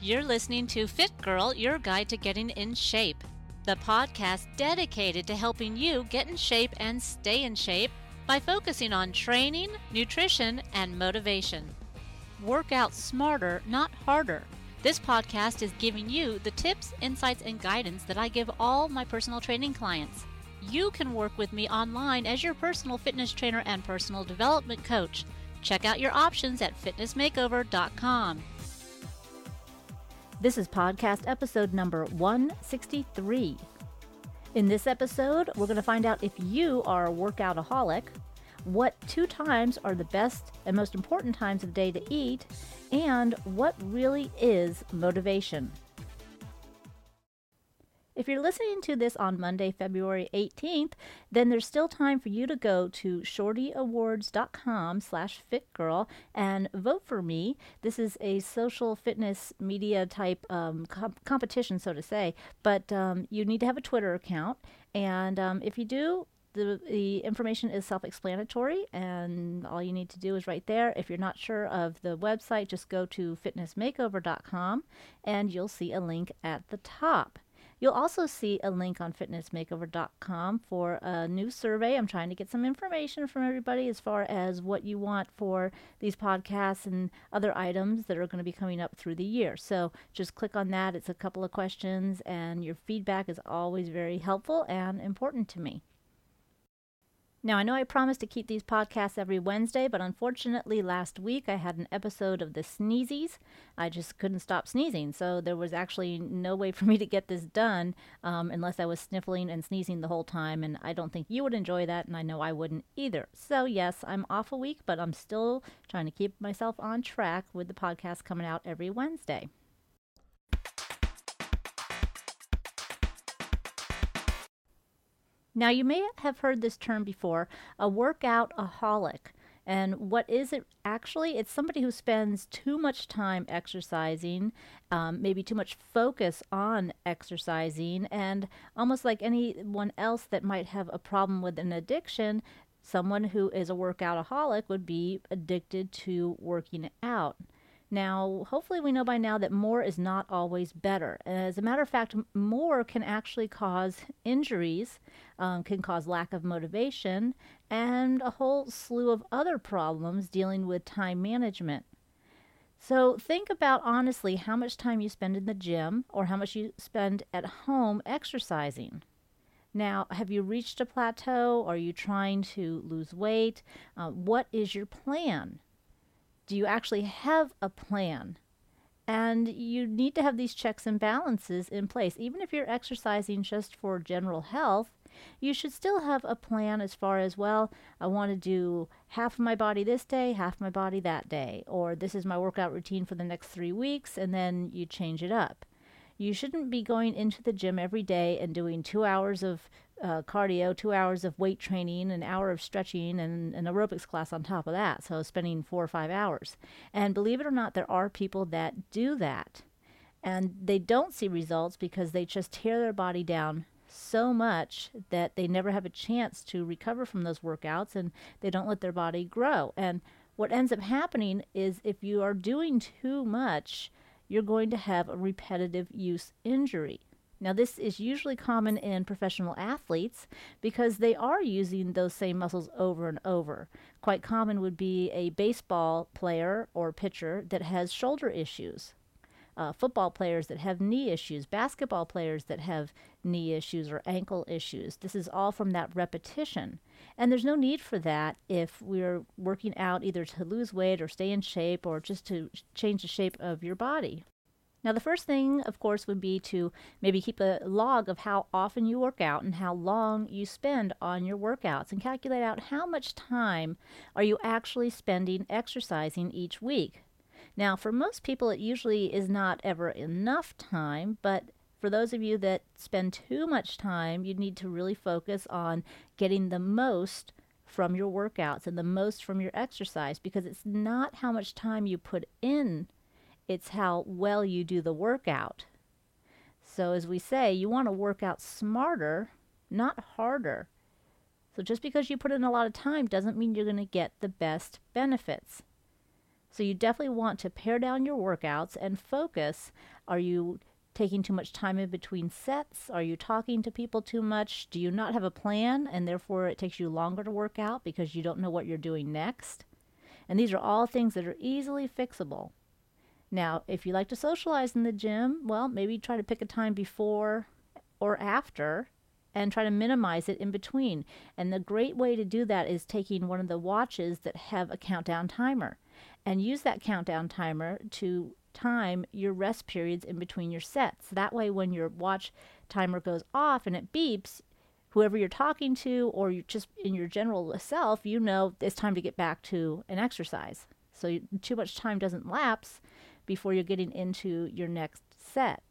You're listening to Fit Girl, your guide to getting in shape, the podcast dedicated to helping you get in shape and stay in shape by focusing on training, nutrition, and motivation. Work out smarter, not harder. This podcast is giving you the tips, insights, and guidance that I give all my personal training clients. You can work with me online as your personal fitness trainer and personal development coach. Check out your options at fitnessmakeover.com. This is podcast episode number 163. In this episode, we're going to find out if you are a workoutaholic, what two times are the best and most important times of the day to eat, and what really is motivation. If you're listening to this on Monday, February 18th, then there's still time for you to go to shortyawards.com slash fitgirl and vote for me. This is a social fitness media type um, comp- competition, so to say, but um, you need to have a Twitter account. And um, if you do, the, the information is self explanatory, and all you need to do is right there. If you're not sure of the website, just go to fitnessmakeover.com and you'll see a link at the top. You'll also see a link on fitnessmakeover.com for a new survey. I'm trying to get some information from everybody as far as what you want for these podcasts and other items that are going to be coming up through the year. So just click on that. It's a couple of questions, and your feedback is always very helpful and important to me. Now, I know I promised to keep these podcasts every Wednesday, but unfortunately, last week I had an episode of the sneezies. I just couldn't stop sneezing, so there was actually no way for me to get this done um, unless I was sniffling and sneezing the whole time, and I don't think you would enjoy that, and I know I wouldn't either. So, yes, I'm off a week, but I'm still trying to keep myself on track with the podcast coming out every Wednesday. Now, you may have heard this term before a workoutaholic. And what is it actually? It's somebody who spends too much time exercising, um, maybe too much focus on exercising, and almost like anyone else that might have a problem with an addiction, someone who is a workoutaholic would be addicted to working out. Now, hopefully, we know by now that more is not always better. As a matter of fact, more can actually cause injuries, um, can cause lack of motivation, and a whole slew of other problems dealing with time management. So, think about honestly how much time you spend in the gym or how much you spend at home exercising. Now, have you reached a plateau? Are you trying to lose weight? Uh, what is your plan? Do you actually have a plan? And you need to have these checks and balances in place. Even if you're exercising just for general health, you should still have a plan as far as, well, I want to do half of my body this day, half my body that day, or this is my workout routine for the next three weeks, and then you change it up. You shouldn't be going into the gym every day and doing two hours of uh, cardio, two hours of weight training, an hour of stretching, and an aerobics class on top of that. So spending four or five hours. And believe it or not, there are people that do that. And they don't see results because they just tear their body down so much that they never have a chance to recover from those workouts and they don't let their body grow. And what ends up happening is if you are doing too much, you're going to have a repetitive use injury. Now, this is usually common in professional athletes because they are using those same muscles over and over. Quite common would be a baseball player or pitcher that has shoulder issues, uh, football players that have knee issues, basketball players that have knee issues or ankle issues. This is all from that repetition. And there's no need for that if we're working out either to lose weight or stay in shape or just to change the shape of your body. Now, the first thing, of course, would be to maybe keep a log of how often you work out and how long you spend on your workouts and calculate out how much time are you actually spending exercising each week. Now, for most people, it usually is not ever enough time, but for those of you that spend too much time, you need to really focus on getting the most from your workouts and the most from your exercise because it's not how much time you put in it's how well you do the workout. So, as we say, you want to work out smarter, not harder. So, just because you put in a lot of time doesn't mean you're going to get the best benefits. So you definitely want to pare down your workouts and focus. Are you taking too much time in between sets? Are you talking to people too much? Do you not have a plan and therefore it takes you longer to work out because you don't know what you're doing next? And these are all things that are easily fixable. Now, if you like to socialize in the gym, well, maybe try to pick a time before or after and try to minimize it in between. And the great way to do that is taking one of the watches that have a countdown timer and use that countdown timer to time your rest periods in between your sets. That way, when your watch timer goes off and it beeps, whoever you're talking to or you just in your general self, you know it's time to get back to an exercise. So too much time doesn't lapse before you're getting into your next set.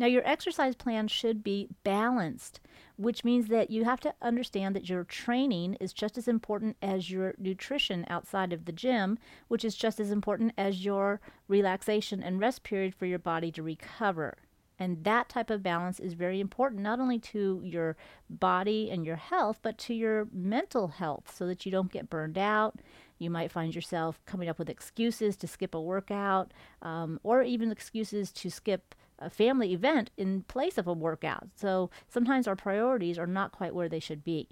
Now, your exercise plan should be balanced, which means that you have to understand that your training is just as important as your nutrition outside of the gym, which is just as important as your relaxation and rest period for your body to recover. And that type of balance is very important, not only to your body and your health, but to your mental health so that you don't get burned out. You might find yourself coming up with excuses to skip a workout um, or even excuses to skip a family event in place of a workout. So sometimes our priorities are not quite where they should be.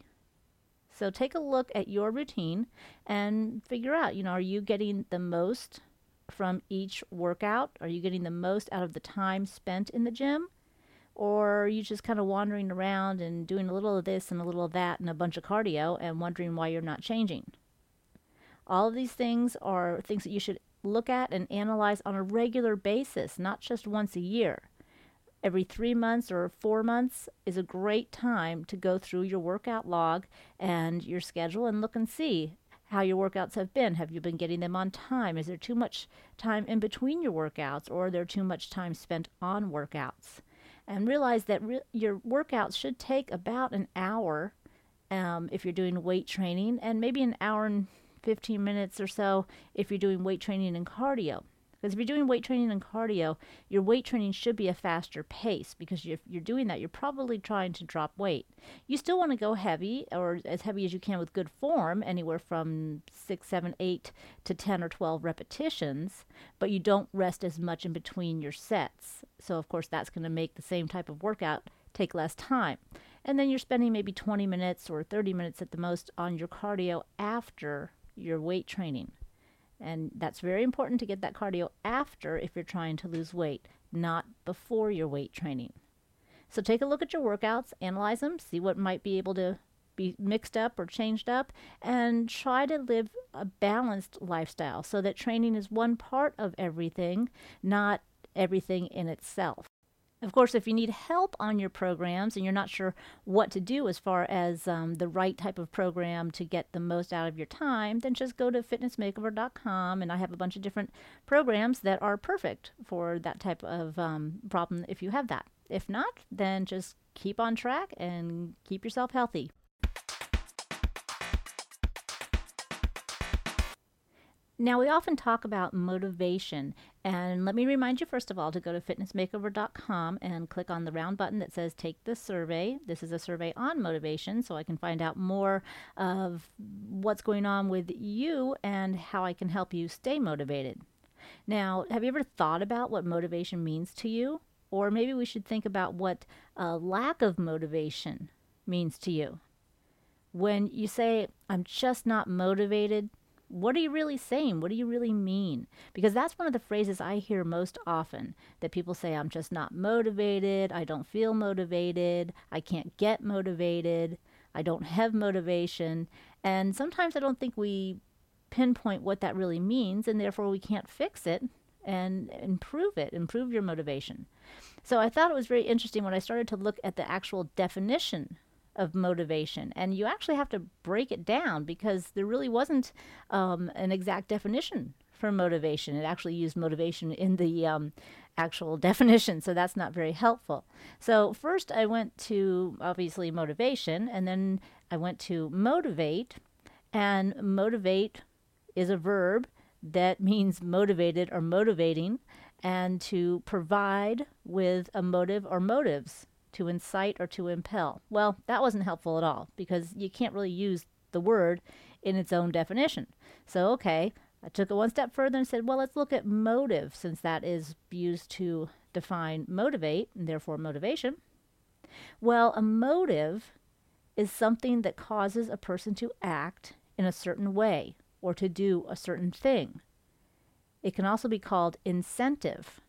So take a look at your routine and figure out, you know, are you getting the most from each workout? Are you getting the most out of the time spent in the gym? Or are you just kind of wandering around and doing a little of this and a little of that and a bunch of cardio and wondering why you're not changing? All of these things are things that you should look at and analyze on a regular basis, not just once a year. Every three months or four months is a great time to go through your workout log and your schedule and look and see how your workouts have been. Have you been getting them on time? Is there too much time in between your workouts or are there too much time spent on workouts? And realize that re- your workouts should take about an hour um, if you're doing weight training and maybe an hour and 15 minutes or so if you're doing weight training and cardio. Because if you're doing weight training and cardio, your weight training should be a faster pace because if you're doing that, you're probably trying to drop weight. You still want to go heavy or as heavy as you can with good form, anywhere from six, seven, eight to 10 or 12 repetitions, but you don't rest as much in between your sets. So, of course, that's going to make the same type of workout take less time. And then you're spending maybe 20 minutes or 30 minutes at the most on your cardio after your weight training. And that's very important to get that cardio after if you're trying to lose weight, not before your weight training. So take a look at your workouts, analyze them, see what might be able to be mixed up or changed up, and try to live a balanced lifestyle so that training is one part of everything, not everything in itself. Of course, if you need help on your programs and you're not sure what to do as far as um, the right type of program to get the most out of your time, then just go to fitnessmakeover.com and I have a bunch of different programs that are perfect for that type of um, problem if you have that. If not, then just keep on track and keep yourself healthy. Now, we often talk about motivation, and let me remind you first of all to go to fitnessmakeover.com and click on the round button that says Take the Survey. This is a survey on motivation, so I can find out more of what's going on with you and how I can help you stay motivated. Now, have you ever thought about what motivation means to you? Or maybe we should think about what a lack of motivation means to you. When you say, I'm just not motivated, what are you really saying? What do you really mean? Because that's one of the phrases I hear most often that people say, I'm just not motivated. I don't feel motivated. I can't get motivated. I don't have motivation. And sometimes I don't think we pinpoint what that really means, and therefore we can't fix it and improve it, improve your motivation. So I thought it was very interesting when I started to look at the actual definition of motivation. And you actually have to break it down because there really wasn't um, an exact definition for motivation. It actually used motivation in the um, actual definition, so that's not very helpful. So, first I went to obviously motivation, and then I went to motivate. And motivate is a verb that means motivated or motivating, and to provide with a motive or motives to incite or to impel. Well, that wasn't helpful at all because you can't really use the word in its own definition. So, okay, I took it one step further and said, well, let's look at motive, since that is used to define motivate and therefore motivation. Well, a motive is something that causes a person to act in a certain way or to do a certain thing. It can also be called incentive.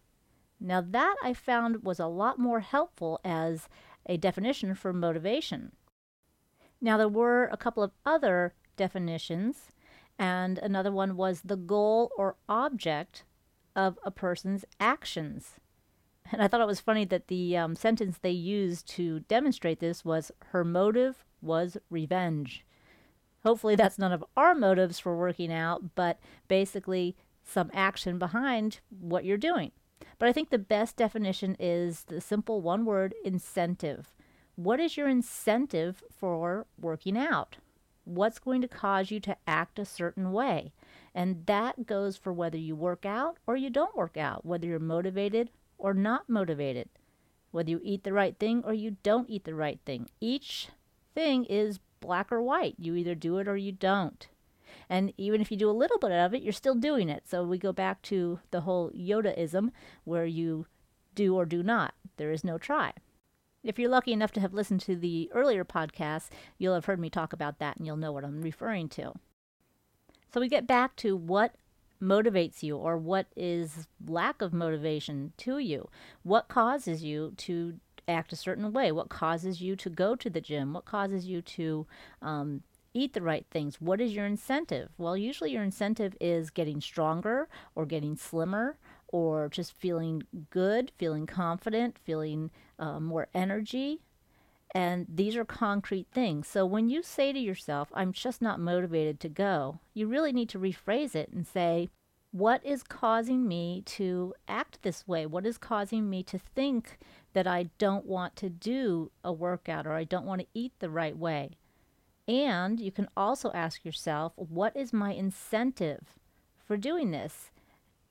Now, that I found was a lot more helpful as a definition for motivation. Now, there were a couple of other definitions, and another one was the goal or object of a person's actions. And I thought it was funny that the um, sentence they used to demonstrate this was her motive was revenge. Hopefully, that's none of our motives for working out, but basically some action behind what you're doing. But I think the best definition is the simple one word incentive. What is your incentive for working out? What's going to cause you to act a certain way? And that goes for whether you work out or you don't work out, whether you're motivated or not motivated, whether you eat the right thing or you don't eat the right thing. Each thing is black or white. You either do it or you don't. And even if you do a little bit of it, you're still doing it. So we go back to the whole Yodaism where you do or do not. There is no try. If you're lucky enough to have listened to the earlier podcasts, you'll have heard me talk about that and you'll know what I'm referring to. So we get back to what motivates you or what is lack of motivation to you. What causes you to act a certain way? What causes you to go to the gym? What causes you to um, eat the right things? What is your incentive? Well, usually your incentive is getting stronger or getting slimmer or just feeling good, feeling confident, feeling uh, more energy. And these are concrete things. So when you say to yourself, I'm just not motivated to go, you really need to rephrase it and say, what is causing me to act this way? What is causing me to think that I don't want to do a workout or I don't want to eat the right way? And you can also ask yourself, what is my incentive for doing this?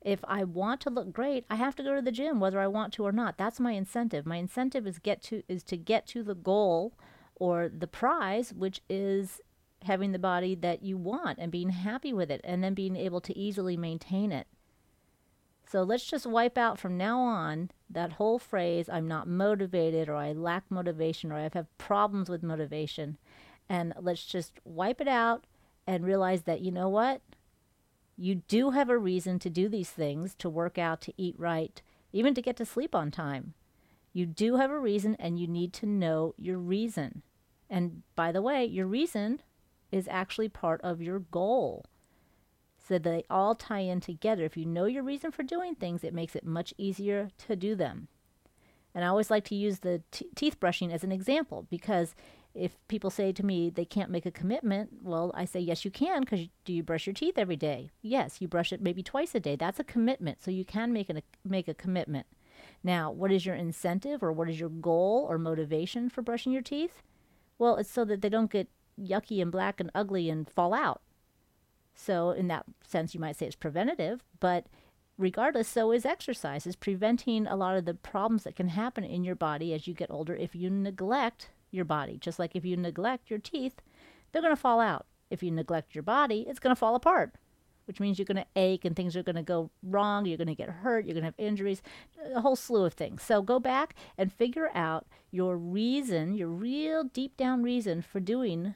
If I want to look great, I have to go to the gym whether I want to or not. That's my incentive. My incentive is get to is to get to the goal or the prize, which is having the body that you want and being happy with it and then being able to easily maintain it. So let's just wipe out from now on that whole phrase I'm not motivated or I lack motivation or I have problems with motivation. And let's just wipe it out and realize that, you know what? You do have a reason to do these things, to work out, to eat right, even to get to sleep on time. You do have a reason and you need to know your reason. And by the way, your reason is actually part of your goal. So they all tie in together. If you know your reason for doing things, it makes it much easier to do them. And I always like to use the t- teeth brushing as an example because if people say to me they can't make a commitment, well, I say, yes, you can because do you brush your teeth every day? Yes, you brush it maybe twice a day. That's a commitment. So you can make, an, make a commitment. Now, what is your incentive or what is your goal or motivation for brushing your teeth? Well, it's so that they don't get yucky and black and ugly and fall out. So, in that sense, you might say it's preventative, but regardless, so is exercise, is preventing a lot of the problems that can happen in your body as you get older if you neglect your body. Just like if you neglect your teeth, they're going to fall out. If you neglect your body, it's going to fall apart, which means you're going to ache and things are going to go wrong. You're going to get hurt. You're going to have injuries, a whole slew of things. So go back and figure out your reason, your real deep down reason for doing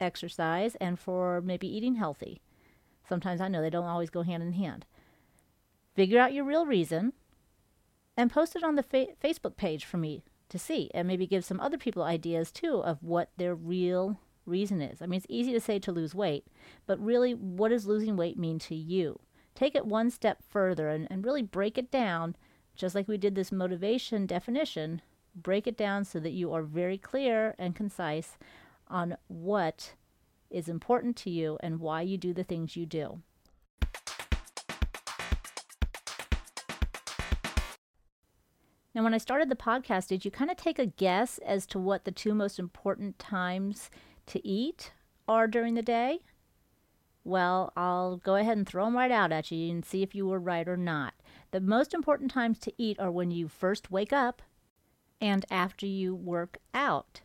exercise and for maybe eating healthy. Sometimes I know they don't always go hand in hand. Figure out your real reason and post it on the fa- Facebook page for me to see and maybe give some other people ideas too of what their real reason is. I mean, it's easy to say to lose weight, but really, what does losing weight mean to you? Take it one step further and, and really break it down, just like we did this motivation definition. Break it down so that you are very clear and concise on what is important to you and why you do the things you do. Now, when I started the podcast, did you kind of take a guess as to what the two most important times to eat are during the day? Well, I'll go ahead and throw them right out at you and see if you were right or not. The most important times to eat are when you first wake up and after you work out.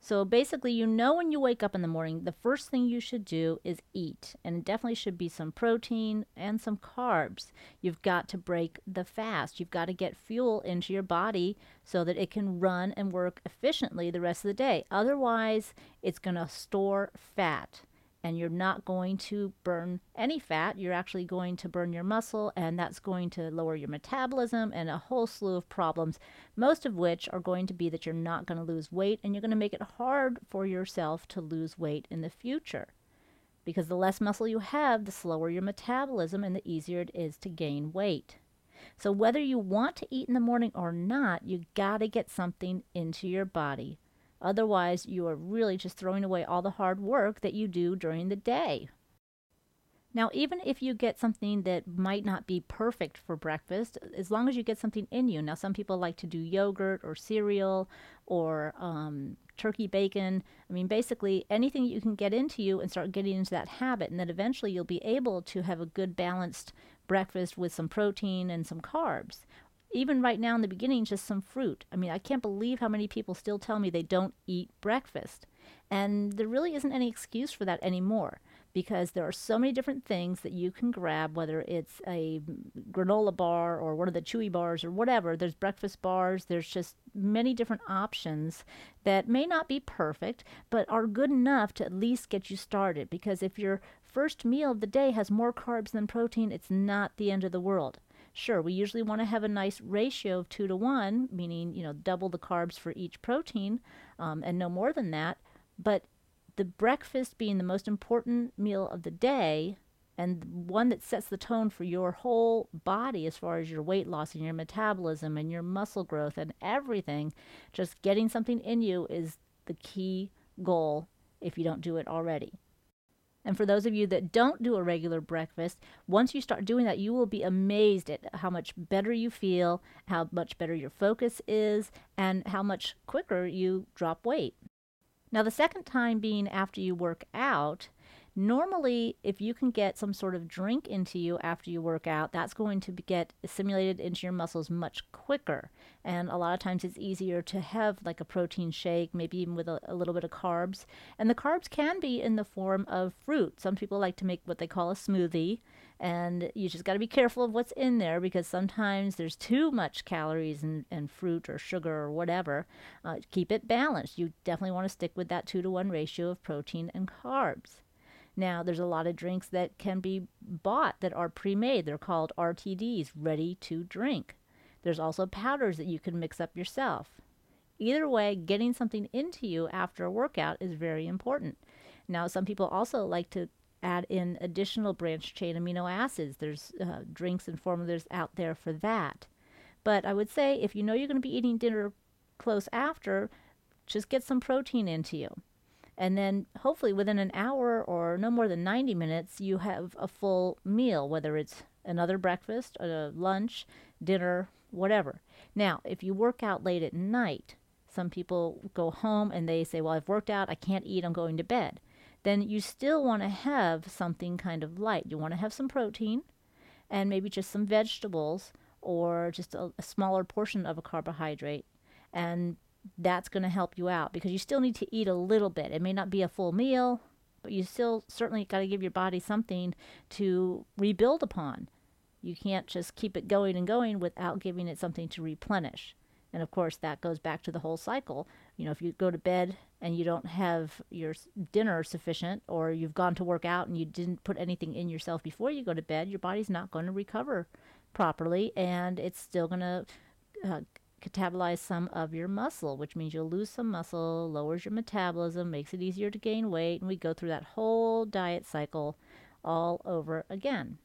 So basically, you know when you wake up in the morning, the first thing you should do is eat. And it definitely should be some protein and some carbs. You've got to break the fast. You've got to get fuel into your body so that it can run and work efficiently the rest of the day. Otherwise, it's going to store fat and you're not going to burn any fat. You're actually going to burn your muscle, and that's going to lower your metabolism and a whole slew of problems, most of which are going to be that you're not going to lose weight and you're going to make it hard for yourself to lose weight in the future. Because the less muscle you have, the slower your metabolism and the easier it is to gain weight. So, whether you want to eat in the morning or not, you got to get something into your body Otherwise, you are really just throwing away all the hard work that you do during the day. Now, even if you get something that might not be perfect for breakfast, as long as you get something in you. Now, some people like to do yogurt or cereal or um, turkey bacon. I mean, basically anything you can get into you and start getting into that habit. And then eventually you'll be able to have a good balanced breakfast with some protein and some carbs even right now in the beginning, just some fruit. I mean, I can't believe how many people still tell me they don't eat breakfast. And there really isn't any excuse for that anymore because there are so many different things that you can grab, whether it's a granola bar or one of the chewy bars or whatever. There's breakfast bars, there's just many different options that may not be perfect, but are good enough to at least get you started. Because if your first meal of the day has more carbs than protein, it's not the end of the world. Sure, we usually want to have a nice ratio of two to one, meaning, you know, double the carbs for each protein um, and no more than that. But the breakfast being the most important meal of the day and one that sets the tone for your whole body as far as your weight loss and your metabolism and your muscle growth and everything, just getting something in you is the key goal if you don't do it already. And for those of you that don't do a regular breakfast, once you start doing that, you will be amazed at how much better you feel, how much better your focus is, and how much quicker you drop weight. Now, the second time being after you work out, Normally, if you can get some sort of drink into you after you work out, that's going to get assimilated into your muscles much quicker. And a lot of times it's easier to have like a protein shake, maybe even with a, a little bit of carbs. And the carbs can be in the form of fruit. Some people like to make what they call a smoothie. And you just got to be careful of what's in there because sometimes there's too much calories and, and fruit or sugar or whatever. Uh, keep it balanced. You definitely want to stick with that two to one ratio of protein and carbs. Now, there's a lot of drinks that can be bought that are pre made. They're called RTDs, ready to drink. There's also powders that you can mix up yourself. Either way, getting something into you after a workout is very important. Now, some people also like to add in additional branched chain amino acids. There's uh, drinks and formulas out there for that. But I would say if you know you're going to be eating dinner close after, just get some protein into you. And then hopefully within an hour or no more than 90 minutes, you have a full meal, whether it's another breakfast, a lunch, dinner, whatever. Now, if you work out late at night, some people go home and they say, Well, I've worked out, I can't eat, I'm going to bed. Then you still want to have something kind of light. You want to have some protein and maybe just some vegetables or just a, a smaller portion of a carbohydrate. And that's going to help you out because you still need to eat a little bit. It may not be a full meal, but you still certainly got to give your body something to rebuild upon. You can't just keep it going and going without giving it something to replenish. And of course, that goes back to the whole cycle. You know, if you go to bed and you don't have your dinner sufficient, or you've gone to work out and you didn't put anything in yourself before you go to bed, your body's not going to recover properly and it's still going to uh, catabolize some of your muscle, which means you'll lose some muscle, lowers your metabolism, makes it easier to gain weight, and we go through that whole diet cycle all over again.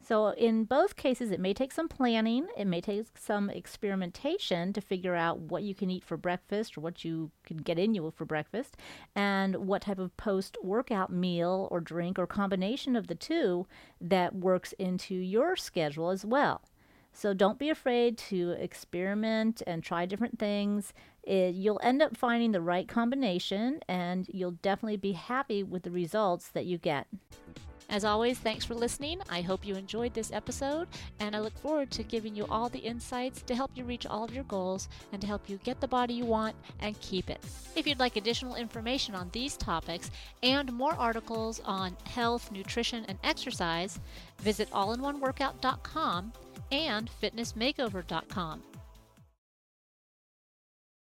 So, in both cases, it may take some planning, it may take some experimentation to figure out what you can eat for breakfast or what you can get in you for breakfast, and what type of post workout meal or drink or combination of the two that works into your schedule as well. So don't be afraid to experiment and try different things. It, you'll end up finding the right combination and you'll definitely be happy with the results that you get. As always, thanks for listening. I hope you enjoyed this episode, and I look forward to giving you all the insights to help you reach all of your goals and to help you get the body you want and keep it. If you'd like additional information on these topics and more articles on health, nutrition, and exercise, visit allinoneworkout.com and fitnessmakeover.com.